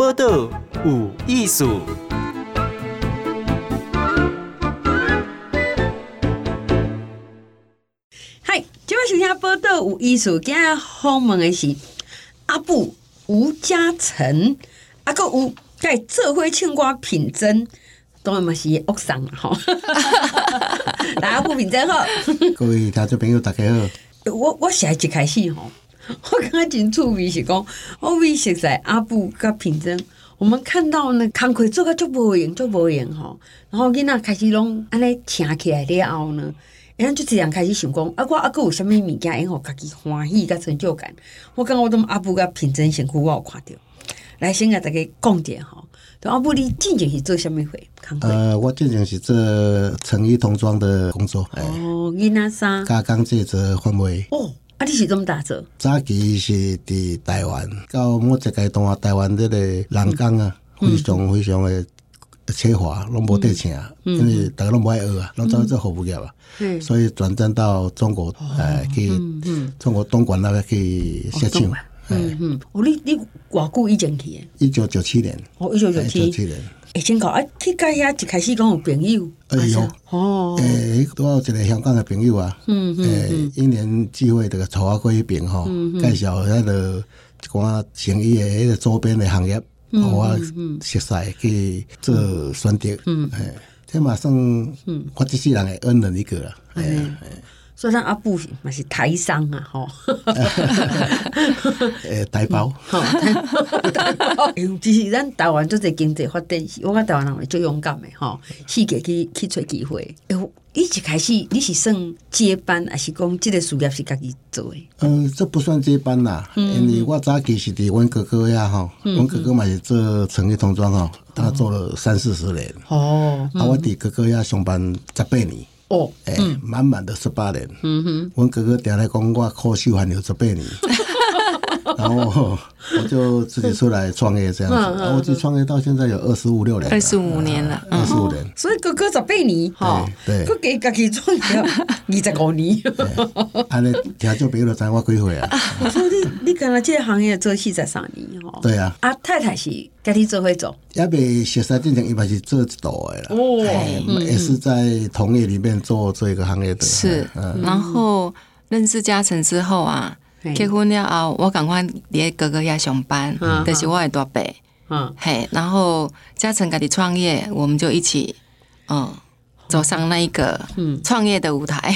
报道有艺术。嗨，今晚先听报道有艺术，今日访问的是阿布吴嘉诚，阿个吴在做伙唱歌品真，当然嘛是恶上哈。阿布 品真好，各位听众朋友大家好。我我写一开始吼，我刚刚真趣味是讲，我为实在阿布甲品珍，我们看到呢，工课做个足无用，足无用吼，然后囡仔开始拢安尼听起来了后呢，然后就这样开始想讲，啊我啊阁有啥物物件，因互家己欢喜甲成就感。我感觉我都阿布甲品珍辛苦，我有看着。来先甲大家讲点吼，阿布你进前是做啥物会？呃，我进前是做成衣童装的工作。哦，囡仔衫。加工制作范围。哦，啊，你是怎么打做？早期是伫台湾，到某一个阶段啊，台湾这个人工啊，非常非常的缺乏，拢无得请，因为大家拢无爱学啊，拢做做服务业啊，所以转战到中国，哎，去中国东莞那边去设厂。嗯嗯，我你你偌久以前去的？一九九七年。哦，一九九七年。诶，先讲啊，去甲遐一开始讲有朋友。哎呦，哦，诶，我有一个香港的朋友啊，嗯嗯，诶，一年聚会这个筹划过一遍吼，介绍迄个一寡生意的迄个周边的行业，我熟悉去做选择，嗯，诶，这马上，嗯，我这世人的恩人一个了，哎。所以咱阿布嘛是台商啊，吼，诶，台胞，台胞，其实咱台湾做这经济发展，我感觉台湾人最勇敢的吼，世界去去找机会。诶，你一开始你是算接班，还是讲这个事业是家己做的？嗯，这不算接班啦，因为我早期是伫阮哥哥呀，吼，阮哥哥嘛是做成衣童装吼，他做了三四十年，哦，啊，我伫哥哥呀上班十八年。哦，哎，满满的十八年。嗯哼，我哥哥定来讲，我苦修还有十八年。然后我就自己出来创业这样子，然后我自创业到现在有二十五六年，二十五年了，二十五年。所以哥哥十八年，哈，对，哥给自己创业 二十五年。安尼听就别了，知我几岁啊？我说你你干了这个行业做四十三年，哈。对啊。啊，太太是家己做会做，也未熟悉进前一般是做一道的啦。哦，也是在同业里面做这个行业的。是，然后认识嘉诚之后啊。结婚了后，我赶快连哥哥也上班，嗯、就是我的大伯，嗯，嘿，然后嘉诚家己创业，我们就一起，嗯，走上那一个创业的舞台。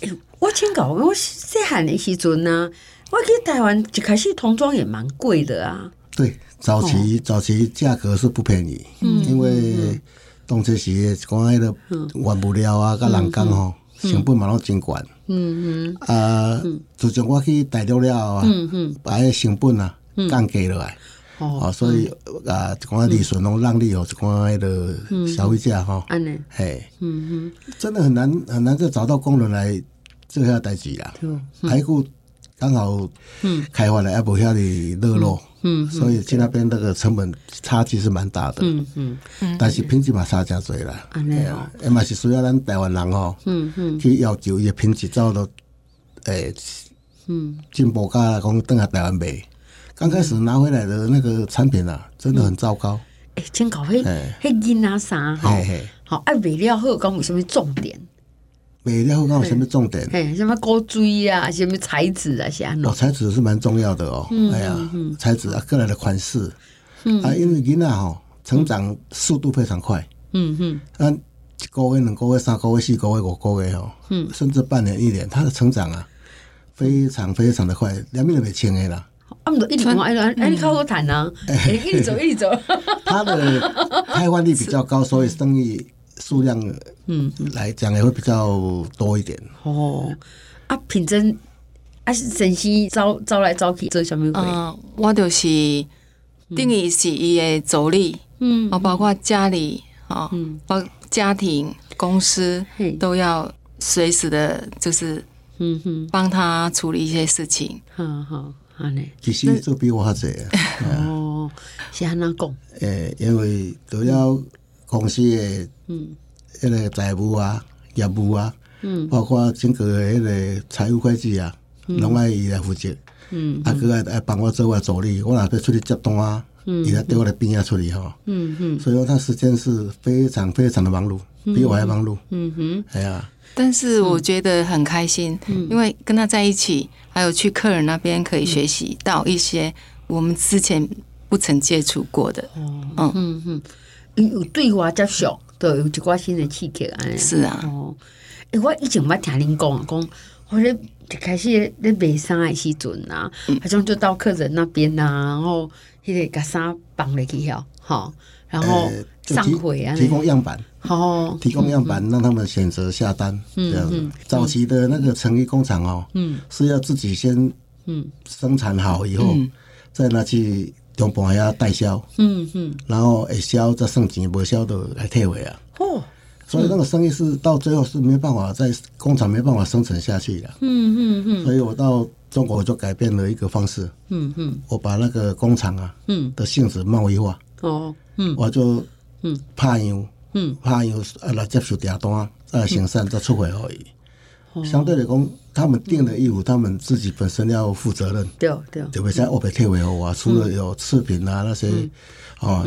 嗯欸、我听讲，我细汉的时阵呢，我记得台湾一开始童装也蛮贵的啊。对，早期、哦、早期价格是不便宜，嗯、因为当初是讲那个原物料啊，跟人工吼。成本嘛拢真悬，嗯嗯，啊，自从我去大陆了后啊，把迄成本啊降低落来，哦，所以啊，一寡利润拢让利哦，一寡迄个消费者吼，安尼，嘿，嗯嗯，真的很难很难再找到工人来做遐代志啦，还有刚好，嗯，开发了也无遐哩热络。嗯，所以去那边那个成本差距是蛮大的。嗯嗯，但是品质嘛差真多啦。对啊，也嘛是需要咱台湾人哦，嗯嗯，去要求伊个品质照到，诶，嗯，进步加来讲，等下台湾卖。刚开始拿回来的那个产品啊，真的很糟糕。诶，真搞迄，迄囡仔衫哈，好，爱卖了好，讲有什么重点？美料会告诉什么重点？哎，什么高锥啊，什么材质啊，些哦，材质是蛮重要的哦。哎呀，材质啊，各来的款式，啊，因为囡仔吼成长速度非常快。嗯嗯，啊，一个月、两个月、三个月、四个月、五个月哦，嗯，甚至半年、一年，他的成长啊，非常非常的快，两面都没轻的啦。啊，唔得，一直讲，哎，哎，你靠我谈啊？哎，一直走，一直走。他的 开换率比较高，所以生意。数量嗯来讲也会比较多一点哦。啊，品真啊，是真心招招来招去做什么？嗯，我就是定义是伊的助理，嗯，啊，包括家里啊，嗯，包家庭、公司都要随时的，就是嗯哼，帮他处理一些事情。好好好嘞。其实做比我还多哦，是安怎讲？诶，因为都要。公司的嗯，迄个财务啊、业务啊，嗯，包括整个的迄个财务会计啊，拢爱伊来负责，嗯，啊，佮爱爱帮我做我助理，我若要出去接单啊，伊来对我来边仔处理吼，嗯嗯，所以说他时间是非常非常的忙碌，比我还忙碌，嗯哼，哎呀，但是我觉得很开心，嗯。因为跟他在一起，还有去客人那边可以学习到一些我们之前不曾接触过的，嗯。嗯嗯，有有对话接触，都有一寡新的刺激安尼。是啊，哦，诶，我以前捌听恁讲啊，讲我咧一开始咧卖衫的时阵啊，好像就到客人那边啊，然后迄个甲衫放入去吼，吼，然后上回啊，提供样板，吼，提供样板让他们选择下单，这样子。早期的那个成衣工厂哦，嗯。是要自己先嗯。生产好以后，再拿去中盘遐代销，嗯嗯，然后会销再剩钱，没销就来退回啊。哦，所以那个生意是到最后是没办法在工厂没办法生存下去的。嗯嗯嗯。所以我到中国就改变了一个方式，嗯嗯。我把那个工厂啊嗯，的性质贸易化，哦，嗯。我就嗯。拍样嗯。拍样啊来接受订单，再来生产再出货而已。哦。相对来讲，他们定的衣服，他们自己本身要负责任，对对，就袂使我被退回我啊。除了有次品啊那些，哦，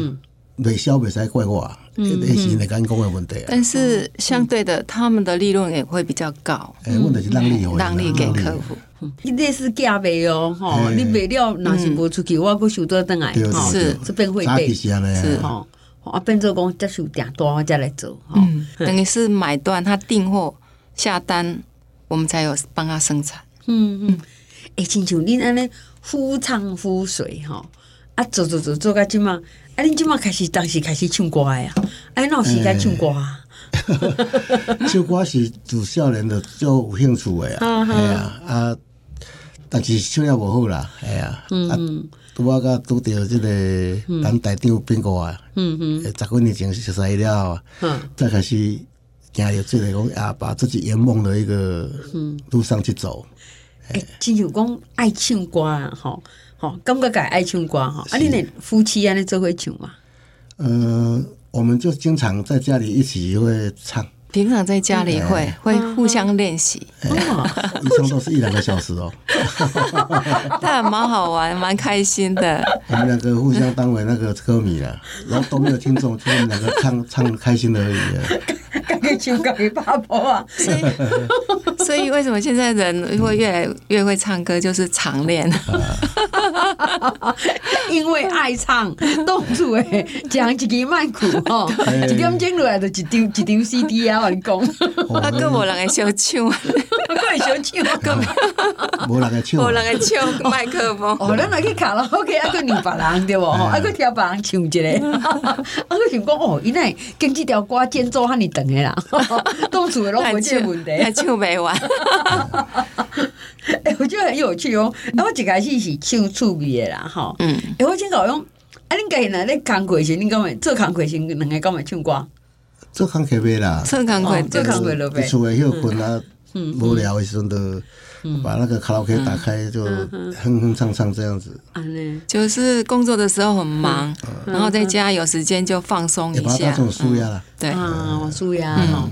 未销袂使怪我，那是人员工的问题啊。但是相对的，他们的利润也会比较高，哎，问题是让利有让利给客户。你类似价卖哦，吼，你卖了若是无出去，我阁收倒转来，是这边会早期费，是安尼啊。是吼，啊变做讲接受订单我再来做，吼，嗯，等于是买断，他订货下单，我们才有帮他生产。嗯嗯，诶，亲像恁安尼忽唱忽随吼，啊做做做做到即嘛，啊恁即嘛开始当时开始唱歌的啊，哎，哪有时间唱歌啊？唱歌是自少年的就有兴趣的啊，哎呀啊，但是唱了无好啦，哎呀，啊，拄我甲拄着即个咱台长变过啊，嗯嗯。十几年前熟悉了啊，嗯。再开始行着即个讲啊，把自己圆梦的一个路上去走。诶，亲像讲爱唱歌啊，吼吼，感觉家爱唱歌吼，啊恁的夫妻安尼做伙唱嘛？呃，我们就经常在家里一起会唱，平常在家里会会互相练习，哦，一唱都是一两个小时哦。但蛮好玩，蛮开心的。我们两个互相当为那个歌迷了，然后都没有听众，就我们两个唱唱开心的而已 唱家己拍波啊，所以，所以为什么现在人会越来越会唱歌，就是常练。因为爱唱，当厝诶，讲一支麦克吼，一点钟落来就一张一张 CD 啊，我跟你讲，啊，个无人会小唱，我会小唱，无人会唱，无人会唱麦克风。哦，咱来去卡拉 OK，啊，个两别人对无？吼，啊，个听别人唱一个，啊，个想讲哦，原来跟这条歌间奏遐尼长的啦，当厝诶拢无这个问题。还唱没完。哎、我觉得很有趣哦。啊，我一开始是唱趣味的啦，吼。嗯，哎、我真搞用。啊，恁家己若咧工课时，恁敢会做工课时，两个敢会唱歌？做工课袂啦，做工课哦做工课落呗。一厝的休困啊，无聊的时阵就把那个卡拉 OK 打开，就哼哼唱唱这样子，就是工作的时候很忙，然后在家有时间就放松一下。对，啊，我注意啊，吼。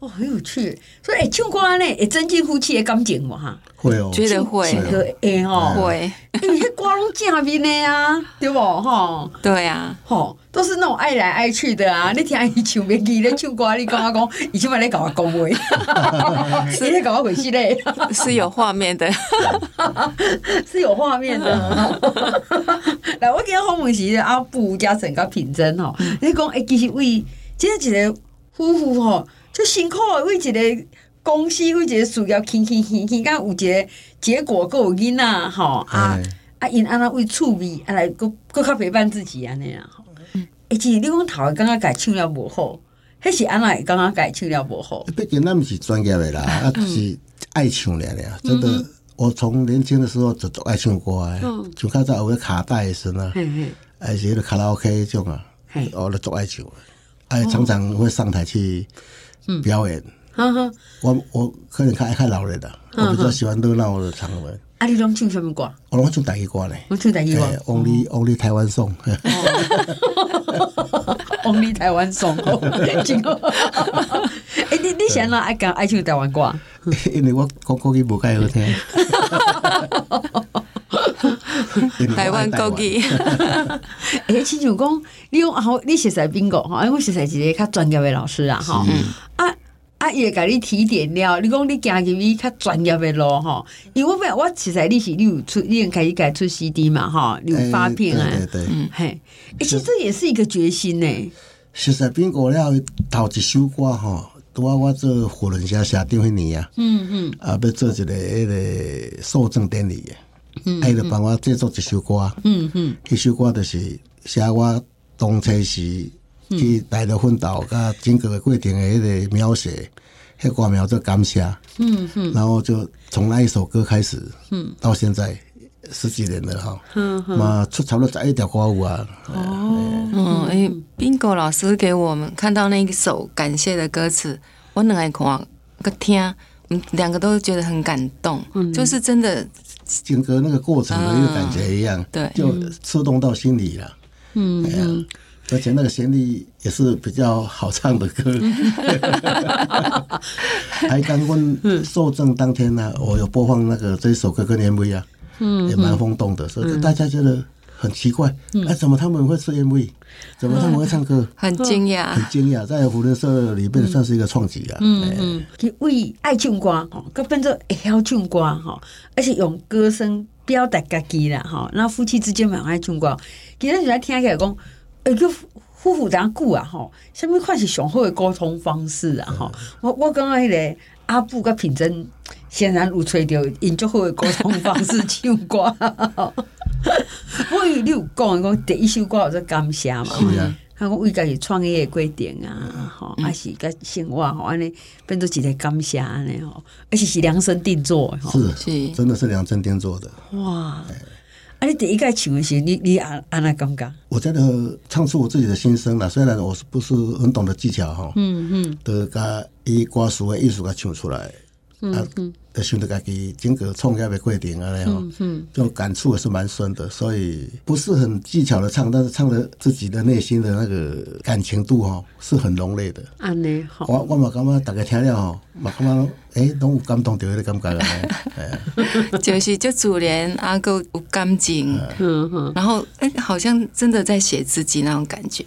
哦，很有趣。所以，哎、唱歌呢，也增进夫妻的感情嘛哈？会哦，觉得会会哦，会，因为迄歌拢正面的啊，对不吼？对啊，吼，都是那种爱来爱去的啊！你听伊唱袂记咧唱歌，你跟我讲，伊即摆咧甲我讲话，是咧甲我回事咧。是有画面的。是有画面的。来，我今日访问是阿布嘉诚甲品珍吼，你讲诶，其实为即一个夫妇吼，就辛苦的为一个公司为一个事业，轻轻轻轻，甲有一个结果，够有囡仔吼啊哎啊，因安那为趣味啊来，佫佫较陪伴自己安尼啦吼。诶，其实你讲头刚刚家唱了无好，迄是安那刚刚家唱了无好。毕竟咱毋是专业的啦，啊，是爱唱的啦，真的。我从年轻的时候就都爱唱歌的，就较早有个卡带的时呢，还是迄个卡拉 OK 迄种啊嘿，我都都爱唱的，哎，常常会上台去表演。哈哈，我我可能较爱看老人的，我比较喜欢热闹的场合。啊，你拢唱什么歌？我拢唱台语歌呢，我唱台语哎歌。，Only Only 台湾 song。Only 台湾好。哎，你你想哪爱讲爱唱台湾歌？因为我讲国语无介好听。台湾国语。哎，亲像讲，你讲啊，你实在边个哈？因为我熟悉一个较专业的老师啊，哈。啊啊，伊会甲你提点了。你讲你行入去较专业的路吼？因为我我其实你是你有出，你有开始改出 CD 嘛？吼，你有发片啊？对对对。嘿，哎，其实这也是一个决心呢。熟悉宾果了，头一首歌吼。拄啊，我做火轮社社长迄年啊，嗯嗯，啊，要做一个迄个受赠典礼嘅，嗯，伊就帮我制作一首歌，嗯嗯，迄首歌就是写我当初时去带着奋斗，甲整个的过程的迄个描写，迄歌名做感谢，嗯嗯，然后就从那一首歌开始，嗯，到现在十几年了哈，嗯嗯，嘛出差不多十一条歌舞啊，哦，嗯，哎，宾果老师给我们看到那一首感谢的歌词，我两个看个听，嗯，两个都觉得很感动，嗯，就是真的，整个那个过程的一个感觉一样，对，就触动到心里了，嗯嗯，而且那个旋律也是比较好唱的歌，还刚问受赠当天呢，我有播放那个这首歌跟 MV 啊，嗯，也蛮轰动的，所以大家觉得。很奇怪，哎，怎么他们会吃 MV？怎么他们会唱歌？很惊讶，很惊讶，在福伦社里面算是一个创举啊。嗯嗯，为爱唱歌哈，跟变做会晓唱歌哈，而且用歌声表达自己啦哈。那夫妻之间蛮爱唱歌，其实就在听起来讲，哎，个夫妇怎样顾啊吼？什么款是上好的沟通方式啊吼？我我刚刚迄个阿布跟品珍显然有吹到，因足好的沟通方式唱歌。我以你有讲讲第一首歌有做感谢嘛，是啊，他讲为家己创业的过程啊，吼，啊是甲生活吼，安尼变做一个感谢安尼吼，而且是量身定做，是是，真的是量身定做的。哇，啊，你第一个请问是你你安安那感觉？我觉得唱出我自己的心声了，虽然我是不是很懂得技巧哈，嗯嗯，都甲以歌词的艺术甲唱出来，嗯嗯。的兄弟家己整个创业的过程啊，然后就感触也是蛮深的，所以不是很技巧的唱，但是唱的自己的内心的那个感情度哈，是很浓烈的。安尼好，我我嘛感觉大家听了吼，嘛感觉诶，拢有感动到迄个感觉啊。就是就主连阿哥有感情，然后诶，好像真的在写自己那种感觉。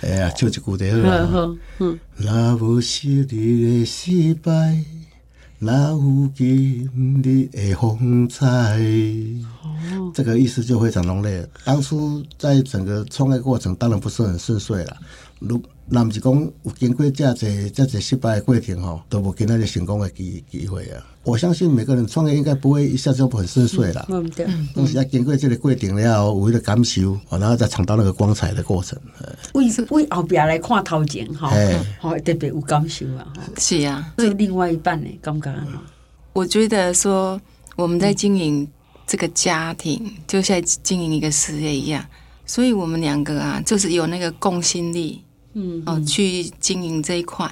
哎呀，唱一句就好了。那不是你的失败。那有今日的风采，这个意思就非常浓烈。当初在整个创业过程，当然不是很顺遂了。如那不是讲有经过这这这这失败的过程吼，都无今仔日成功的机机会啊！我相信每个人创业应该不会一下子就很顺遂了，嗯，对，都是要经过这个过程了，为了感受，然后再尝到那个光彩的过程。为为后边来看头前哈，好特别有感受啊！是啊，对另外一半呢，感觉我觉得说我们在经营这个家庭，就像经营一个事业一样，所以我们两个啊，就是有那个共心力。嗯，哦，去经营这一块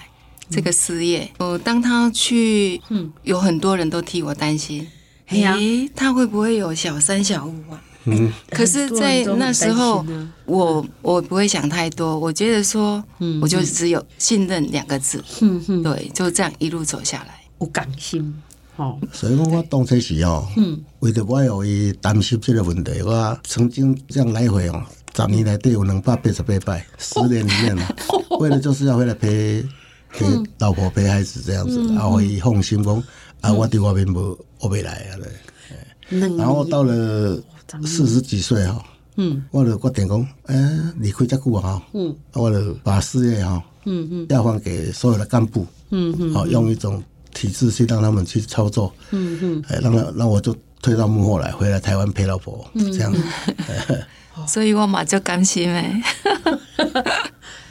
这个事业。哦，当他去，嗯，有很多人都替我担心，诶，他会不会有小三小五啊？嗯，可是，在那时候，我我不会想太多，我觉得说，嗯，我就只有信任两个字，嗯嗯，对，就这样一路走下来，有感心，哦，所以说我当初时哦，嗯，为了我有伊担心这个问题，我曾经这样来回哦。十年来都有两百八十八拜，十年里面嘛，为了就是要回来陪陪老婆陪孩子这样子，然后伊放心讲啊，我对外面无我未来啊嘞。然后到了四十几岁哈，嗯，我就决定讲，哎，离开这久哈，嗯，我就把事业哈，嗯嗯，调换给所有的干部，嗯嗯，好，用一种体制去让他们去操作，嗯嗯，哎，让让我就退到幕后来，回来台湾陪老婆，这样。所以我嘛就甘心诶。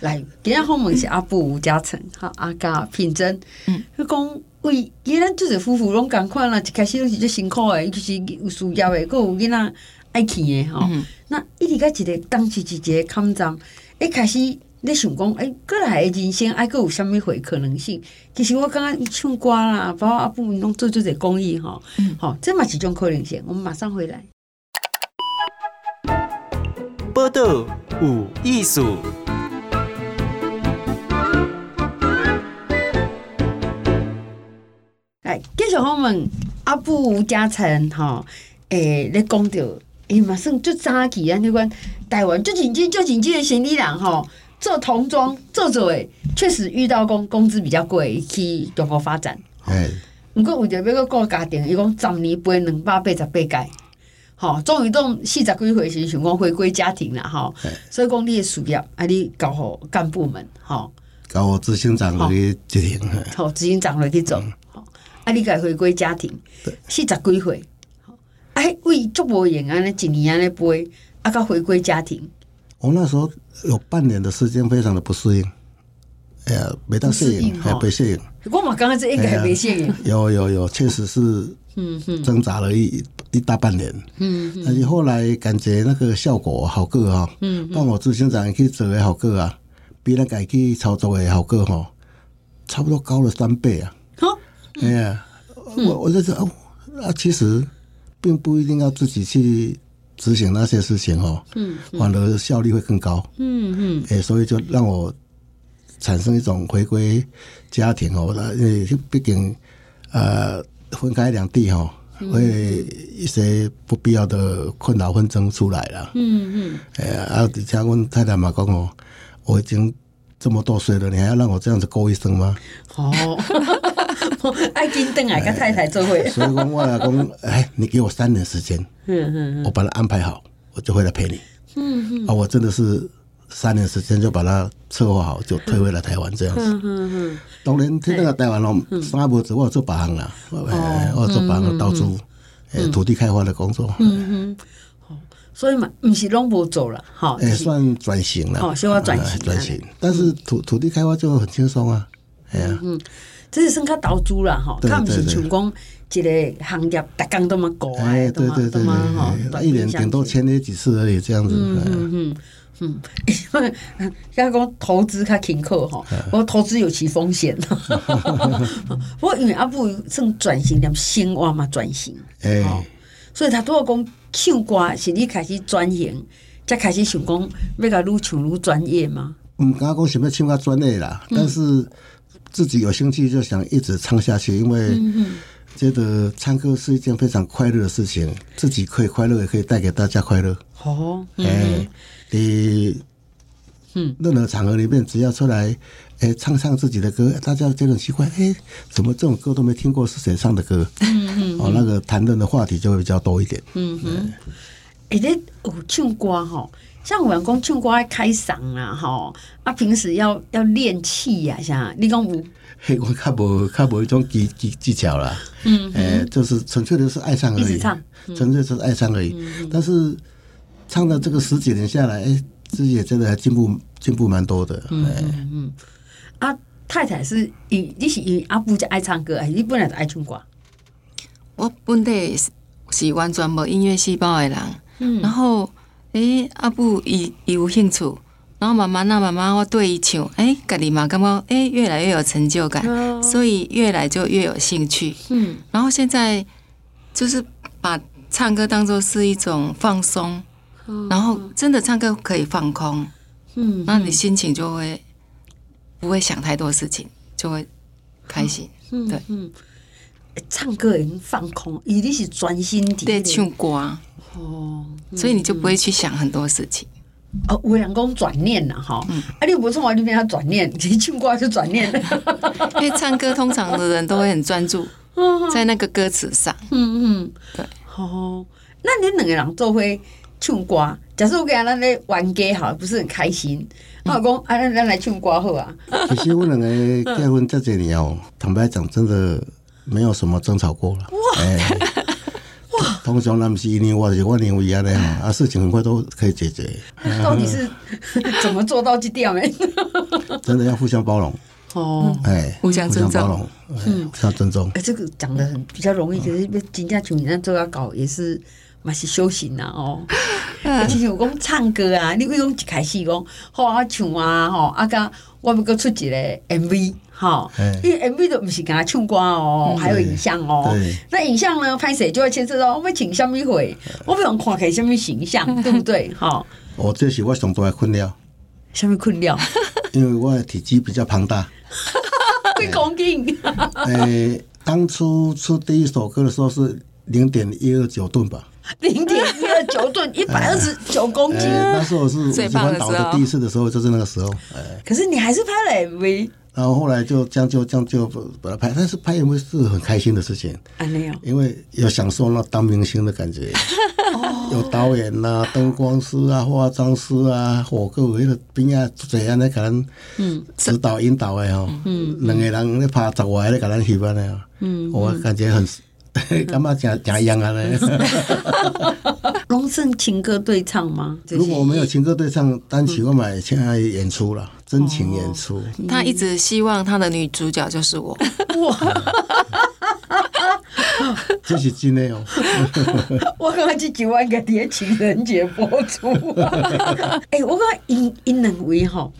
来，今日访问是阿布吴嘉诚，哈阿嘉品珍。嗯，佢讲为，伊咱就是夫妇拢共款啦，一开始拢是最辛苦诶，就是有需要诶，搁有囡仔爱去诶，吼。那一直甲一个当时一个抗战，一开始咧想讲，诶，过来诶人生爱搁有虾物回可能性？其实我刚刚唱歌啦，包括阿布拢做做者公益，吼，好，这嘛是一种可能性。我们马上回来。报道有艺术，来继续访问阿布吴嘉诚哈，诶，你讲到伊嘛算就早起啊，那款台湾就紧接就紧接的行李人吼，做童装做做诶，确实遇到工工资比较贵，去中国发展。哎，毋过为着要个顾家庭，伊讲十年赔两百八十八届，吼，终于都四十几岁时想讲回归家庭啦，吼，所以讲你的事业啊，你交互干部们，吼，交互执行长去执行，好，执行长落去做，好，啊，你该回归家庭，四十几岁。哎，为足无闲安尼一年安尼飞，啊，到回归家庭。我那时候有半年的时间，非常的不适应。哎呀，没到适应，还没适应。我嘛刚开始应该还没适应。有有有，确实是，嗯哼，挣扎了一一大半年。嗯，但是后来感觉那个效果好过哈，嗯，帮我执行长去做的好过啊，比那个去操作的好过哈，差不多高了三倍啊。好，哎呀，我我在这哦，啊，其实。并不一定要自己去执行那些事情哦，嗯，反而效率会更高，嗯嗯，哎，所以就让我产生一种回归家庭哦，因为毕竟呃分开两地哈，会一些不必要的困扰纷争出来了，嗯嗯，哎，啊，像我太太嘛讲哦，我已经这么多岁了，你还要让我这样子过一生吗？哦。爱金邓啊，跟太太做会，所以讲我老公，哎，你给我三年时间，我把它安排好，我就会来陪你。嗯嗯，啊，我真的是三年时间就把它策划好，就退回来台湾这样子。嗯嗯，当年去那个台湾咯，三步子我做别行啦，我做别行到处，诶，土地开发的工作。嗯嗯，所以嘛，不是拢无做了，哈，也算转型了。哦，需要转型，转型，但是土土地开发就很轻松啊，哎呀。这是算较投资啦，吼，他毋是像讲一个行业，大工都嘛过哎，对对对对，一年顶多签约几次而已，这样子。嗯嗯嗯嗯，因为刚刚讲投资较轻巧吼，我投资有其风险。不过因为阿布算转型，点生活嘛转型，哎，所以他都要讲唱歌是你开始转型，才开始想讲要甲愈唱愈专业嘛。毋敢讲想要唱较专业啦，但是。自己有兴趣就想一直唱下去，因为觉得唱歌是一件非常快乐的事情，自己可以快乐，也可以带给大家快乐。哦，哎，你嗯，任何场合里面，只要出来，哎，唱唱自己的歌，大家觉得很奇怪，哎，怎么这种歌都没听过，是谁唱的歌？嗯嗯，哦，那个谈论的话题就会比较多一点。嗯哼，哎，你有唱歌哈？像我们讲唱歌爱开嗓啊，吼啊，平时要要练气呀，像你讲有，嘿，我较无较无一种技技技巧啦，嗯，诶，就是纯粹的是爱上而已，纯粹是爱上而已。但是唱了这个十几年下来，诶，自己也真的还进步进步蛮多的。嗯嗯，啊，太太是以你是以阿布就爱唱歌，还是你本来就爱唱歌？我本来是完全无音乐细胞的人，嗯，然后。诶、欸，阿布伊伊有兴趣，然后慢慢那慢慢我对伊唱，诶、欸，家己嘛感觉诶越来越有成就感，哦、所以越来就越有兴趣。嗯，然后现在就是把唱歌当做是一种放松，嗯、然后真的唱歌可以放空，嗯，那你心情就会不会想太多事情，就会开心。嗯、对，嗯，唱歌已经放空，伊你是专心在唱歌。哦，所以你就不会去想很多事情。哦，有人讲转念呐，哈，啊，你不从我那边他转念，你唱歌就转念。因为唱歌通常的人都会很专注 在那个歌词上。嗯嗯，对。哦，那你两个人做会唱歌，假设我跟他那玩歌好，不是很开心。我讲啊，咱咱来唱歌好啊。其实我两个结婚这几年哦，坦白讲，真的没有什么争吵过了。哇！通常那不是一年，我是我年为安尼啊，事情很快都可以解决。到底是 怎么做到这点呢？真的要互相包容哦，哎，互相尊重，嗯，互相尊重。哎，这个讲的很比较容易，可是真正像你那做要搞也是蛮是修行呐哦。其实我讲唱歌啊，你比如讲一开始讲好啊唱啊吼，啊个我们搁出一个 MV。吼，因为 MV 都不是跟他唱歌哦，还有影像哦。那影像呢，拍摄就会牵涉到我们请什么会，我不用看起什么形象，对不对？吼，哦，这是我上大的困扰。什么困扰？因为我的体积比较庞大，几公斤？诶，当初出第一首歌的时候是零点一二九吨吧。零点一二九吨，一百二十九公斤。那时候是喜欢岛的第一次的时候，就是那个时候。哎，可是你还是拍了 MV。然后后来就将就将就把它拍，但是拍 MV 是很开心的事情。啊，没有，因为有享受那当明星的感觉。有导演呐、啊，灯光师啊，化妆师啊，火哥那个边啊，这样的可能嗯指导引导的哦，嗯，两个人咧拍十外咧，可能喜欢的，嗯，我感觉很。干嘛讲讲一样啊？呢？拢算情歌对唱吗？如果我没有情歌对唱，单曲我买现在演出了，真情演出。他一直希望他的女主角就是我。哇！这是真的哦。我刚刚这几万个碟情人节播出。哎，我刚刚因因两位哈，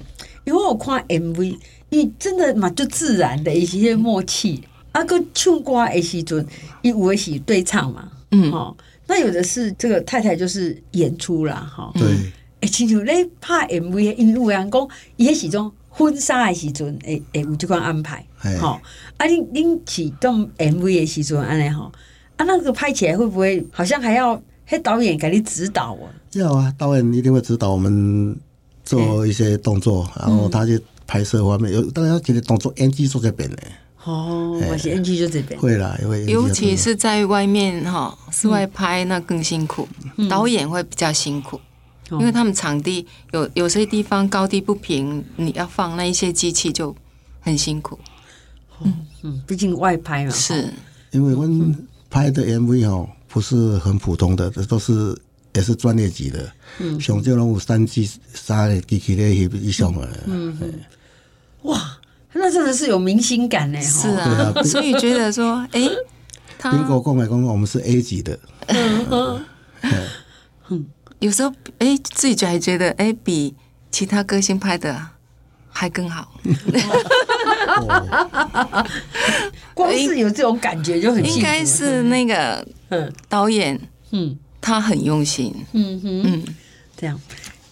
因为我看 MV，因为真的嘛，就自然的一些默契。啊，个唱歌的时阵，伊有的是对唱嘛，嗯，哦，那有的是这个太太就是演出啦，哈，对，哎，亲像咧拍 MV，因为有人讲，伊迄时阵婚纱的时阵，诶诶，有这款安排，好，啊，恁恁启动 MV 的时阵，安尼吼，啊，那个拍起来会不会好像还要迄导演给你指导啊？要啊，导演一定会指导我们做一些动作，然后他去拍摄方面有，当然要记得动作 NG 做这边的。哦，我是 NG 就这边。会啦，会尤其是在外面哈，室外拍那更辛苦，导演会比较辛苦，因为他们场地有有些地方高低不平，你要放那一些机器就很辛苦。嗯嗯，毕竟外拍嘛，是。因为我们拍的 MV 哦不是很普通的，这都是也是专业级的，嗯，像这种三 G 三的机器咧，以上的，嗯嗯，哇。那真的是有明星感呢，是啊，所以觉得说，哎、欸，宾果讲来讲，我们是 A 级的，嗯嗯，有时候哎、欸，自己就还觉得哎、欸，比其他歌星拍的还更好，光是有这种感觉就很应该是那个嗯。导演嗯。他很用心。嗯哼。嗯。这样。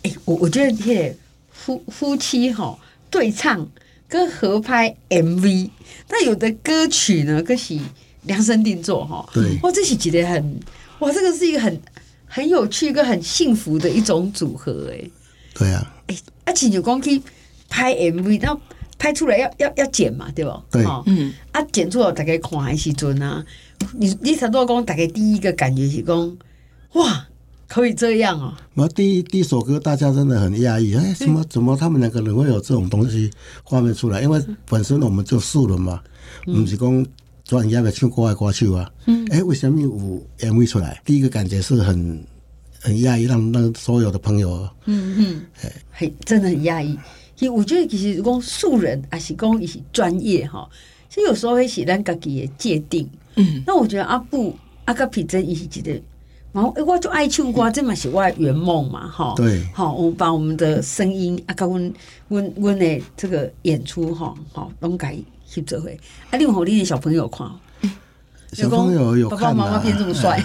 哎、欸，我我觉得这夫夫妻哈对唱。跟合拍 MV，那有的歌曲呢，可是量身定做哈。对，哇，这是觉得很哇，这个是一个很很有趣、一个很幸福的一种组合哎。对啊，哎，而且就光去拍 MV，然后拍出来要要要剪嘛，对吧？对，嗯，啊，剪出来大家看的时阵啊，你你差不多讲大概第一个感觉是讲哇。可以这样哦！我第一第一首歌，大家真的很压抑，哎，怎么怎么他们两个人会有这种东西画面出来？因为本身我们就素人嘛，不是讲专业的唱歌爱歌手啊。嗯，哎，为什么有 MV 出来？第一个感觉是很很讶异，让让所有的朋友，嗯嗯，哎，很真的很压抑。其实我觉得，其实讲素人还是讲一些专业哈，其实有时候会是咱自己的界定。嗯，那我觉得阿布阿卡皮真一起记得。然后，我就爱唱歌，这嘛是我的圆梦嘛，哈。对。好，我们把我们的声音啊，跟阮阮阮的这个演出哈，好，拢改翕做回。啊，你有好你的小朋友看？小朋友有看爸爸妈妈变这么帅。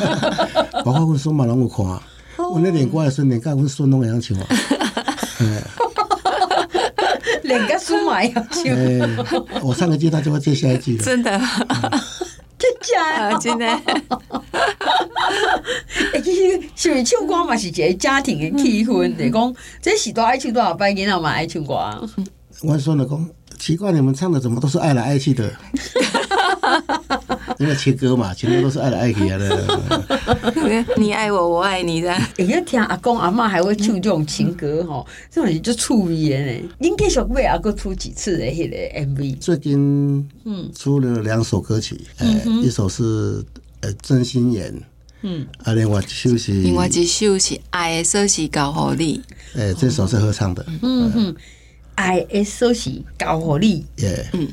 包括阮孙嘛拢有看。我那练歌的时候，连甲阮孙拢会晓唱啊。连甲孙嘛会晓唱。我上个季他就会接下一季了。真的。真假？真的。哎，其实是不唱歌嘛，是一个家庭的气氛。你讲这时多爱唱多少拜年，那么爱唱歌。我说了讲，奇怪，你们唱的怎么都是爱来爱去的？因为情歌嘛，情歌都是爱来爱去的。你爱我，我爱你的。哎呀，听阿公阿妈还会唱这种情歌哈，这种就触电呢。您继续为阿哥出几次的那个 MV？最近嗯出了两首歌曲，一首是呃真心言。嗯，啊，另外一首是另外一首是爱的锁匙交予你。诶，这首是合唱的。嗯哼，爱的锁匙交予你。耶，嗯，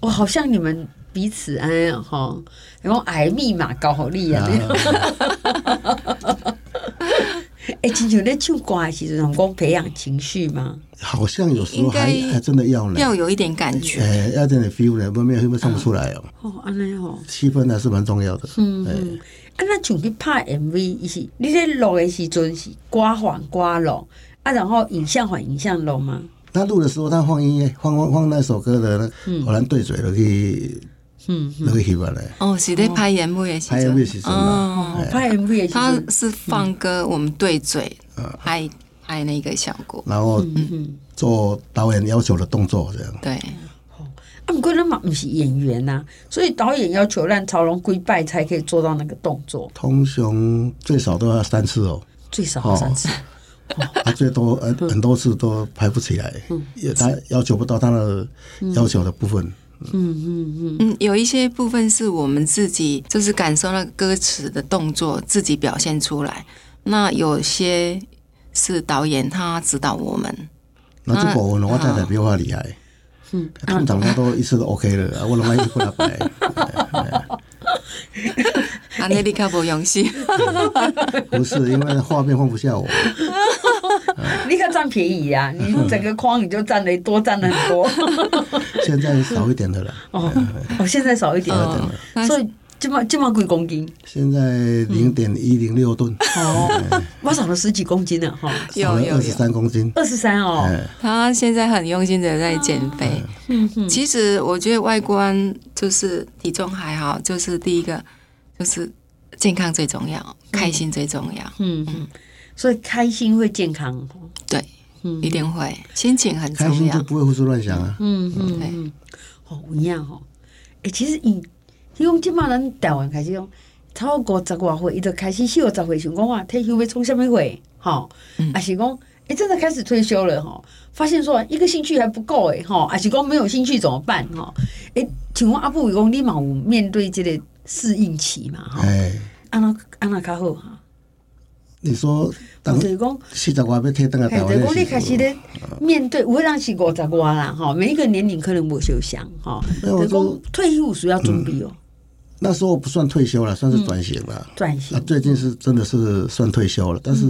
我，好像你们彼此安样哈，然后爱密码交予你啊。哎，亲像咧唱歌是这种讲培养情绪吗？好像有时候还还真的要呢，要有一点感觉，哎，要点点 feel 呢，不然会不会唱不出来哦。哦，安尼哦，气氛还是蛮重要的。嗯嗯。啊，那像去拍 MV，伊是你在录的时阵是歌换歌录，啊，然后影像换影像录吗？他录的时候，他放音乐，放放放那首歌的，那，嗯，偶然对嘴了，去嗯，那个翕来。哦，是在拍 MV 的时候。拍 MV 的时候。哦，拍 MV 的时候。他是放歌，我们对嘴拍拍那个效果，然后做导演要求的动作这样。对。啊，不过咱嘛不是演员呐，所以导演要求让曹龙跪拜才可以做到那个动作。通常最少都要三次哦。最少三次。他 最多很很多次都拍不起来，也他要求不到他的要求的部分。嗯嗯嗯嗯，有一些部分是我们自己就是感受那个歌词的动作，自己表现出来。那有些是导演他指导我们。那这部分我太太比我厉害。嗯，通常他都一次都 OK 了，我他妈一直不来拍。啊，那你可不用心。不是，因为画面放不下我。你可占便宜呀！你整个框你就占了多，占了很多。现在少一点的了。哦哦，现在少一点了。所以这么这么几公斤？现在零点一零六吨。哦，我少了十几公斤了哈。少了二十三公斤。二十三哦。他现在很用心的在减肥。嗯哼。其实我觉得外观就是体重还好，就是第一个就是健康最重要，开心最重要。嗯嗯。所以开心会健康，对，嗯，一定会，心情很重要，开心就不会胡思乱想啊。嗯嗯嗯，哦，一样哦。哎，其实以因为今嘛人台湾开始讲超过十外岁，伊就开始四五十岁想讲哇退休要创什么岁？哈，还是讲哎真的开始退休了吼？发现说一个兴趣还不够诶，吼，啊是讲没有兴趣怎么办哈？哎，请问阿布有讲你嘛有面对这个适应期嘛？哈，安那安那较好哈？你说，等于讲四十外要退登来台湾，讲你开始咧面对，有人是五十外啦，吼，每一个年龄可能无相像，吼。等于讲退休需要准备哦。那时候不算退休了，算是转型了。转型。最近是真的是算退休了，但是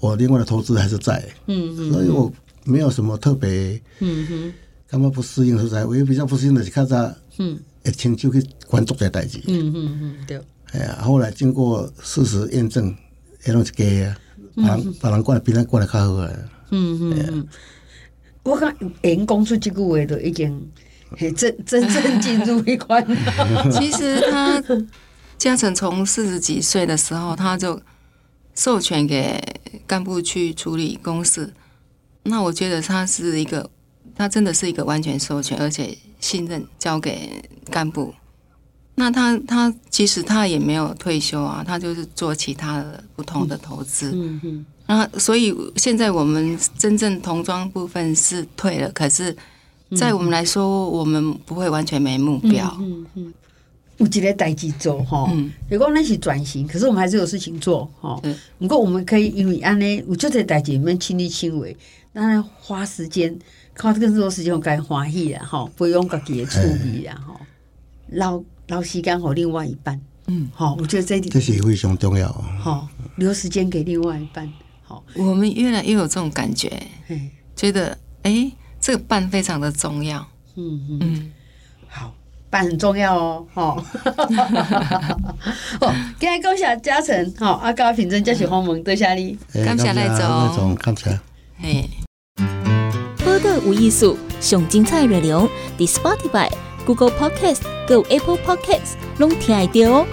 我另外的投资还是在，嗯嗯，所以我没有什么特别，嗯哼，干嘛不适应所在？我也比较不适应的是看着，嗯，一亲就去关注这代志，嗯嗯嗯，对。哎呀，后来经过事实验证。这种是假啊，把人把人过来比咱过来较好啊。嗯嗯嗯，我讲演讲出这句话都已经真真正进入一关。其实他嘉诚从四十几岁的时候，他就授权给干部去处理公事。那我觉得他是一个，他真的是一个完全授权，而且信任交给干部。那他他其实他也没有退休啊，他就是做其他的不同的投资。嗯嗯。那所以现在我们真正童装部分是退了，可是，在我们来说，我们不会完全没目标。嗯嗯。有一个代志做哈，如果那是转型，可是我们还是有事情做哈。嗯。不过我们可以因为安呢，我就在代志里面亲力亲为，当然花时间，靠更多时间我该欢喜了哈，不用自己的处理了哈，老。留时间给另外一半，嗯，好，我觉得这一点这是非常重要。好，留时间给另外一半，好，我们越来越有这种感觉，嘿觉得哎、欸，这个伴非常的重要。嗯嗯，嗯好，伴很重要哦。好，好，今天恭喜嘉诚，好，阿高品真，嘉许鸿蒙，多谢你，感谢赖总，感谢。嘿，播的无艺术，上精彩内容，The Spotify。Google Podcast、Go Apple Podcasts，拢听得到哦。